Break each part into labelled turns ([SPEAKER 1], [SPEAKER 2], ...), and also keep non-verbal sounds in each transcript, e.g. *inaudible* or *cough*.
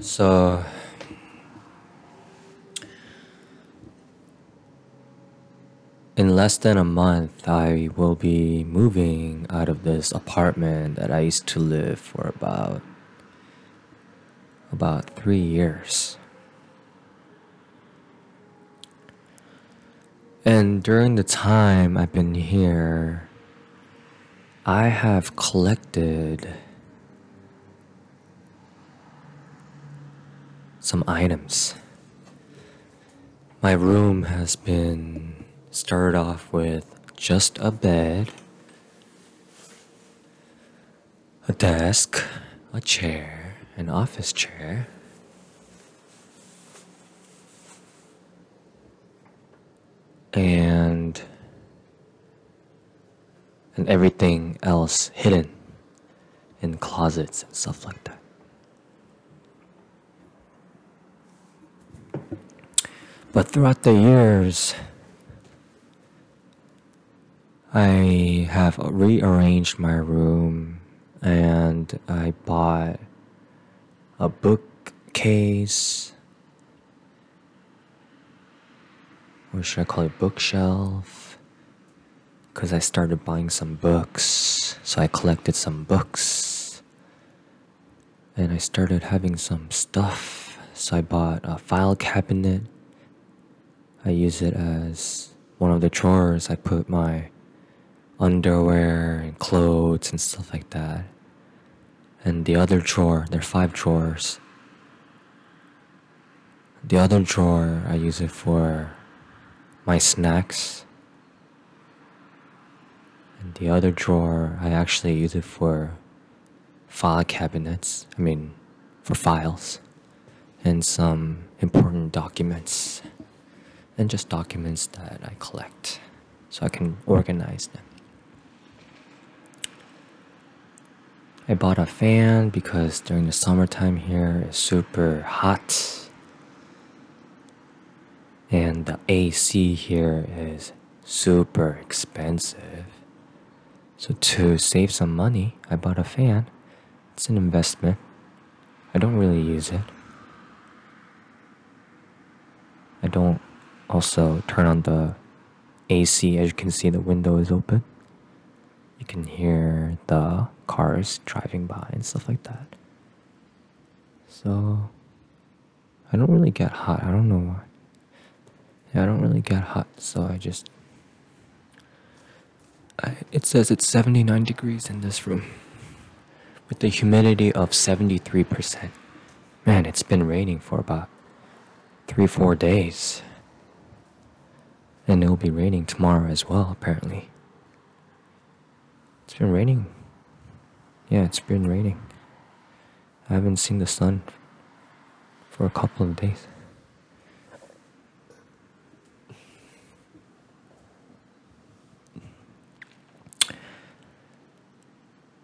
[SPEAKER 1] so in less than a month, I will be moving out of this apartment that I used to live for about about three years. And during the time I've been here, I have collected some items. My room has been started off with just a bed, a desk, a chair, an office chair. And and everything else hidden in closets and stuff like that. But throughout the years, I have rearranged my room and I bought a bookcase. What should I call it? Bookshelf. Because I started buying some books. So I collected some books. And I started having some stuff. So I bought a file cabinet I use it as one of the drawers. I put my underwear and clothes and stuff like that. And the other drawer, there are five drawers. The other drawer, I use it for my snacks. And the other drawer, I actually use it for file cabinets. I mean, for files and some important documents and just documents that I collect so I can organize them. I bought a fan because during the summertime here it's super hot and the AC here is super expensive. So to save some money, I bought a fan. It's an investment. I don't really use it. I don't also turn on the AC as you can see the window is open. You can hear the cars driving by and stuff like that. So I don't really get hot. I don't know why. Yeah, I don't really get hot so I just I, it says it's 79 degrees in this room with the humidity of 73% man it's been raining for about three four days and it will be raining tomorrow as well, apparently. It's been raining. Yeah, it's been raining. I haven't seen the sun for a couple of days.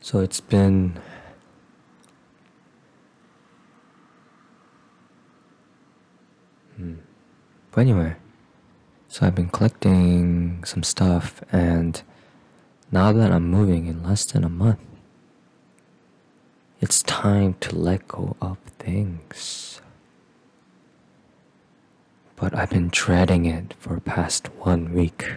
[SPEAKER 1] So it's been hmm. But anyway, so I've been collecting some stuff, and now that I'm moving in less than a month, it's time to let go of things. But I've been dreading it for past one week.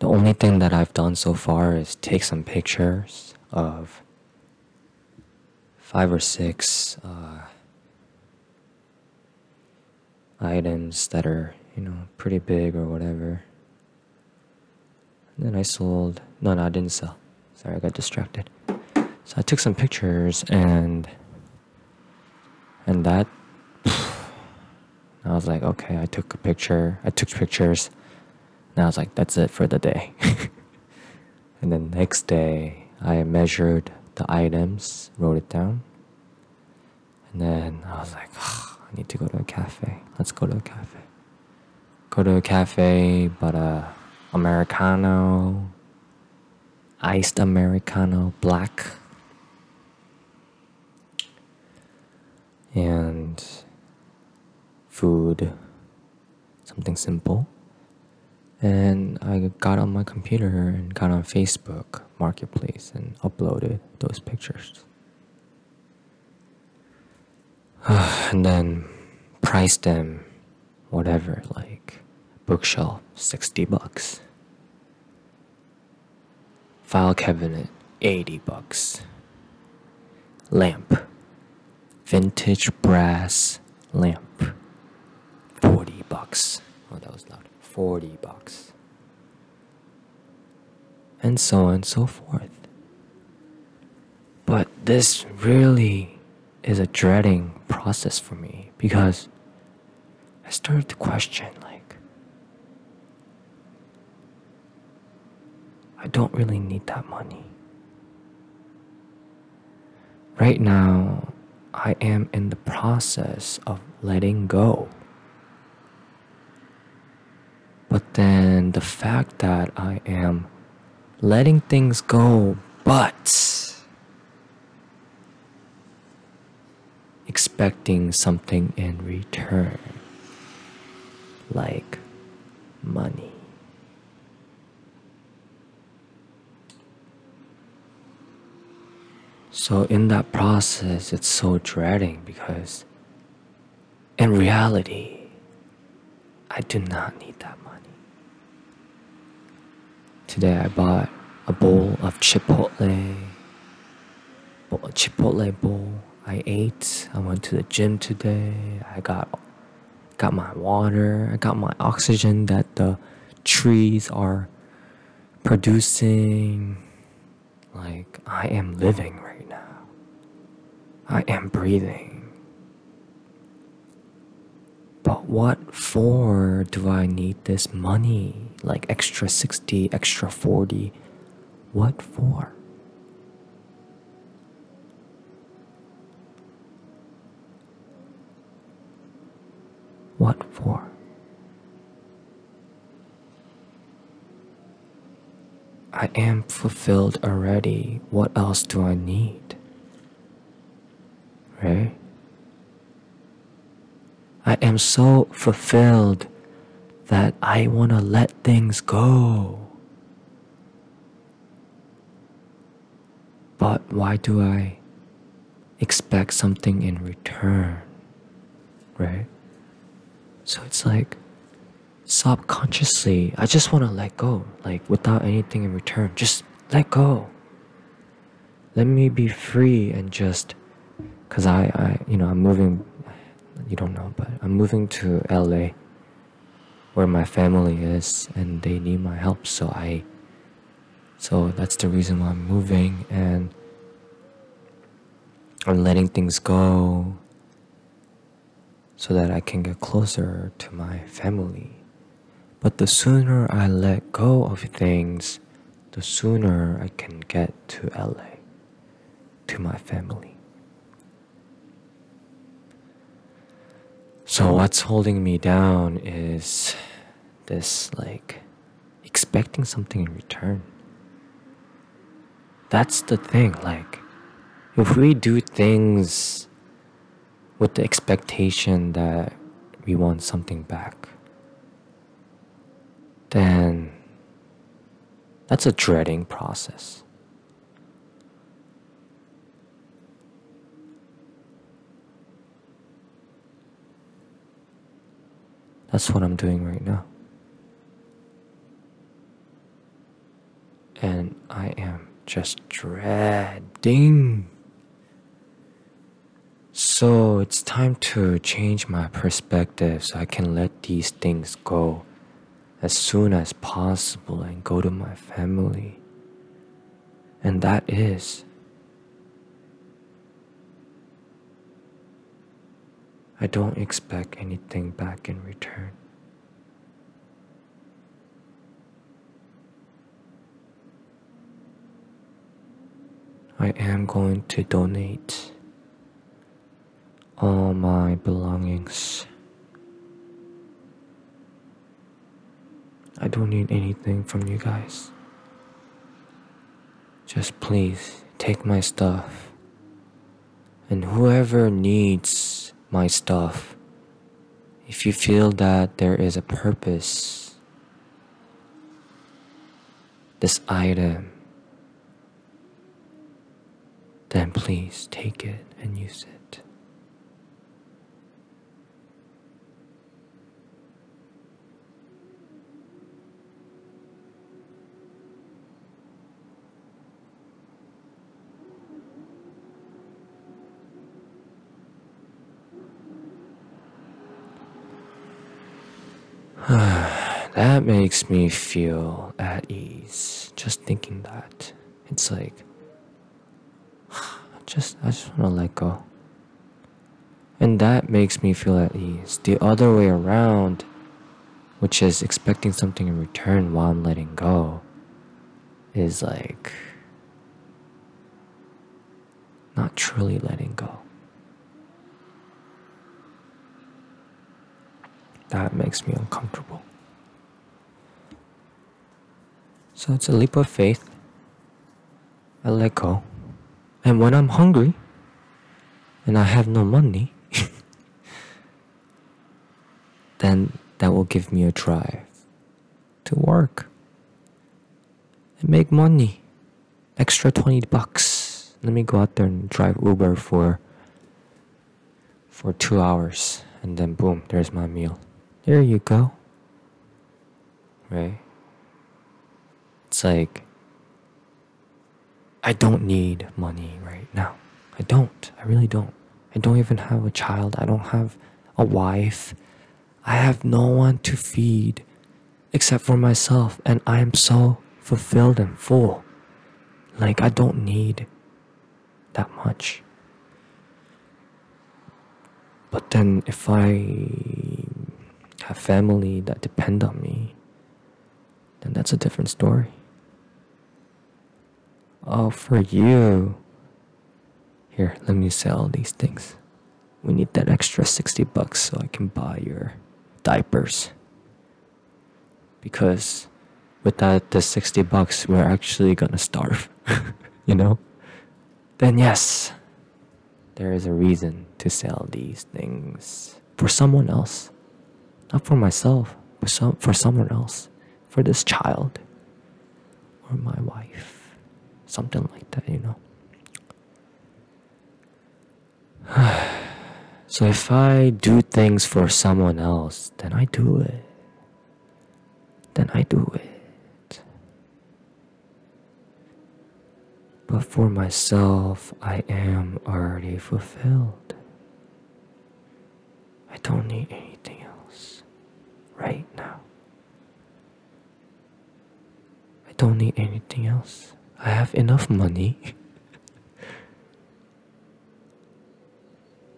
[SPEAKER 1] The only thing that I've done so far is take some pictures of five or six uh, items that are you know, pretty big or whatever. And then I sold. No, no, I didn't sell. Sorry, I got distracted. So I took some pictures and and that *sighs* I was like, okay, I took a picture. I took pictures. And I was like, that's it for the day. *laughs* and then next day, I measured the items, wrote it down. And then I was like, oh, *sighs* I need to go to a cafe. Let's go to a cafe go to a cafe, but a Americano, iced Americano, black. And food, something simple. And I got on my computer and got on Facebook Marketplace and uploaded those pictures. *sighs* and then price them whatever, like bookshelf, 60 bucks. File cabinet, 80 bucks. Lamp, vintage brass lamp, 40 bucks. Oh, that was loud. 40 bucks. And so on and so forth. But this really is a dreading process for me because I started to question like, I don't really need that money. Right now, I am in the process of letting go. But then the fact that I am letting things go, but expecting something in return, like money. So, in that process, it's so dreading because in reality, I do not need that money. Today, I bought a bowl of Chipotle, a Chipotle bowl. I ate. I went to the gym today. I got got my water. I got my oxygen that the trees are producing. Like I am living. I am breathing. But what for do I need this money? Like extra 60, extra 40. What for? What for? I am fulfilled already. What else do I need? Right? I am so fulfilled that I want to let things go. But why do I expect something in return? Right? So it's like subconsciously, I just want to let go, like without anything in return. Just let go. Let me be free and just, cause I, I, you know, I'm moving. You don't know, but I'm moving to LA, where my family is, and they need my help. So I, so that's the reason why I'm moving, and I'm letting things go so that I can get closer to my family. But the sooner I let go of things, the sooner I can get to LA, to my family. So, what's holding me down is this like expecting something in return. That's the thing, like, if we do things with the expectation that we want something back, then that's a dreading process. That's what I'm doing right now. And I am just dreading so it's time to change my perspective so I can let these things go as soon as possible and go to my family. And that is I don't expect anything back in return. I am going to donate all my belongings. I don't need anything from you guys. Just please take my stuff. And whoever needs my stuff, if you feel that there is a purpose, this item, then please take it and use it. That makes me feel at ease. Just thinking that. It's like, *sighs* just, I just want to let go. And that makes me feel at ease. The other way around, which is expecting something in return while I'm letting go, is like not truly letting go. That makes me uncomfortable. So it's a leap of faith. I let go. And when I'm hungry and I have no money, *laughs* then that will give me a drive to work and make money. Extra 20 bucks. Let me go out there and drive Uber for for 2 hours and then boom, there's my meal. There you go. Right? It's like I don't need money right now. I don't. I really don't. I don't even have a child. I don't have a wife. I have no one to feed except for myself, and I am so fulfilled and full. Like, I don't need that much. But then, if I have family that depend on me, then that's a different story. Oh, for you. Here, let me sell these things. We need that extra 60 bucks so I can buy your diapers. Because without the 60 bucks, we're actually gonna starve, *laughs* you know? Then, yes, there is a reason to sell these things for someone else. Not for myself, but some, for someone else. For this child or my wife. Something like that, you know? *sighs* So if I do things for someone else, then I do it. Then I do it. But for myself, I am already fulfilled. I don't need anything else right now. I don't need anything else. I have enough money.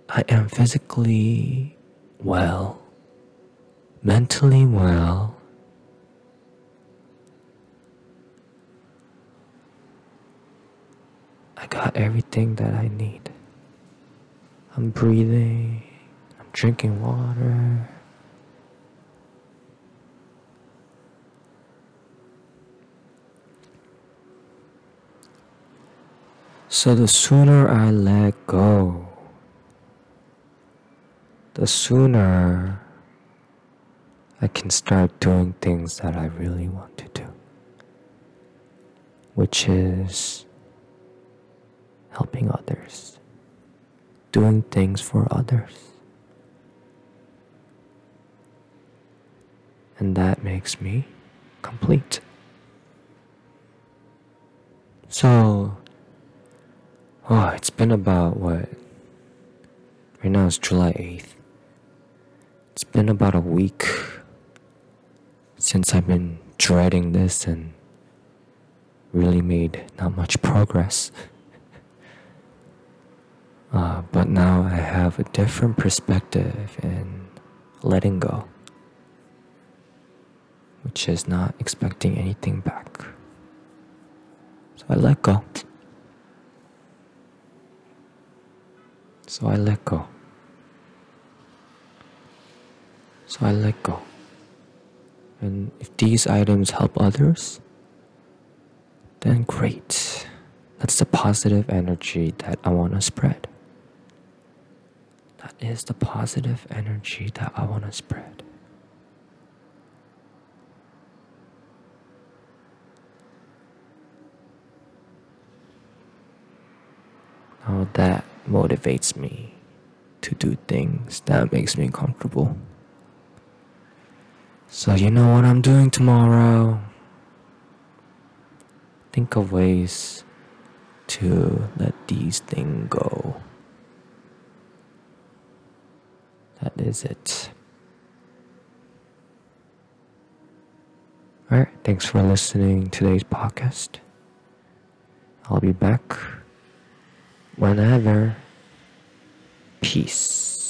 [SPEAKER 1] I am physically well, mentally well. I got everything that I need. I'm breathing, I'm drinking water. So the sooner I let go, the sooner I can start doing things that I really want to do, which is helping others, doing things for others. And that makes me complete. So, oh, it's been about what? Right now it's July 8th. It's been about a week since I've been dreading this and really made not much progress. *laughs* Uh, but now I have a different perspective in letting go, which is not expecting anything back. So I let go. So I let go. So I let go. And if these items help others, then great. That's the positive energy that I want to spread. That is the positive energy that I want to spread. Now that motivates me to do things that makes me comfortable. So, you know what I'm doing tomorrow? Think of ways to let these things go. That is it. Alright, thanks for listening to today's podcast. I'll be back whenever. Peace.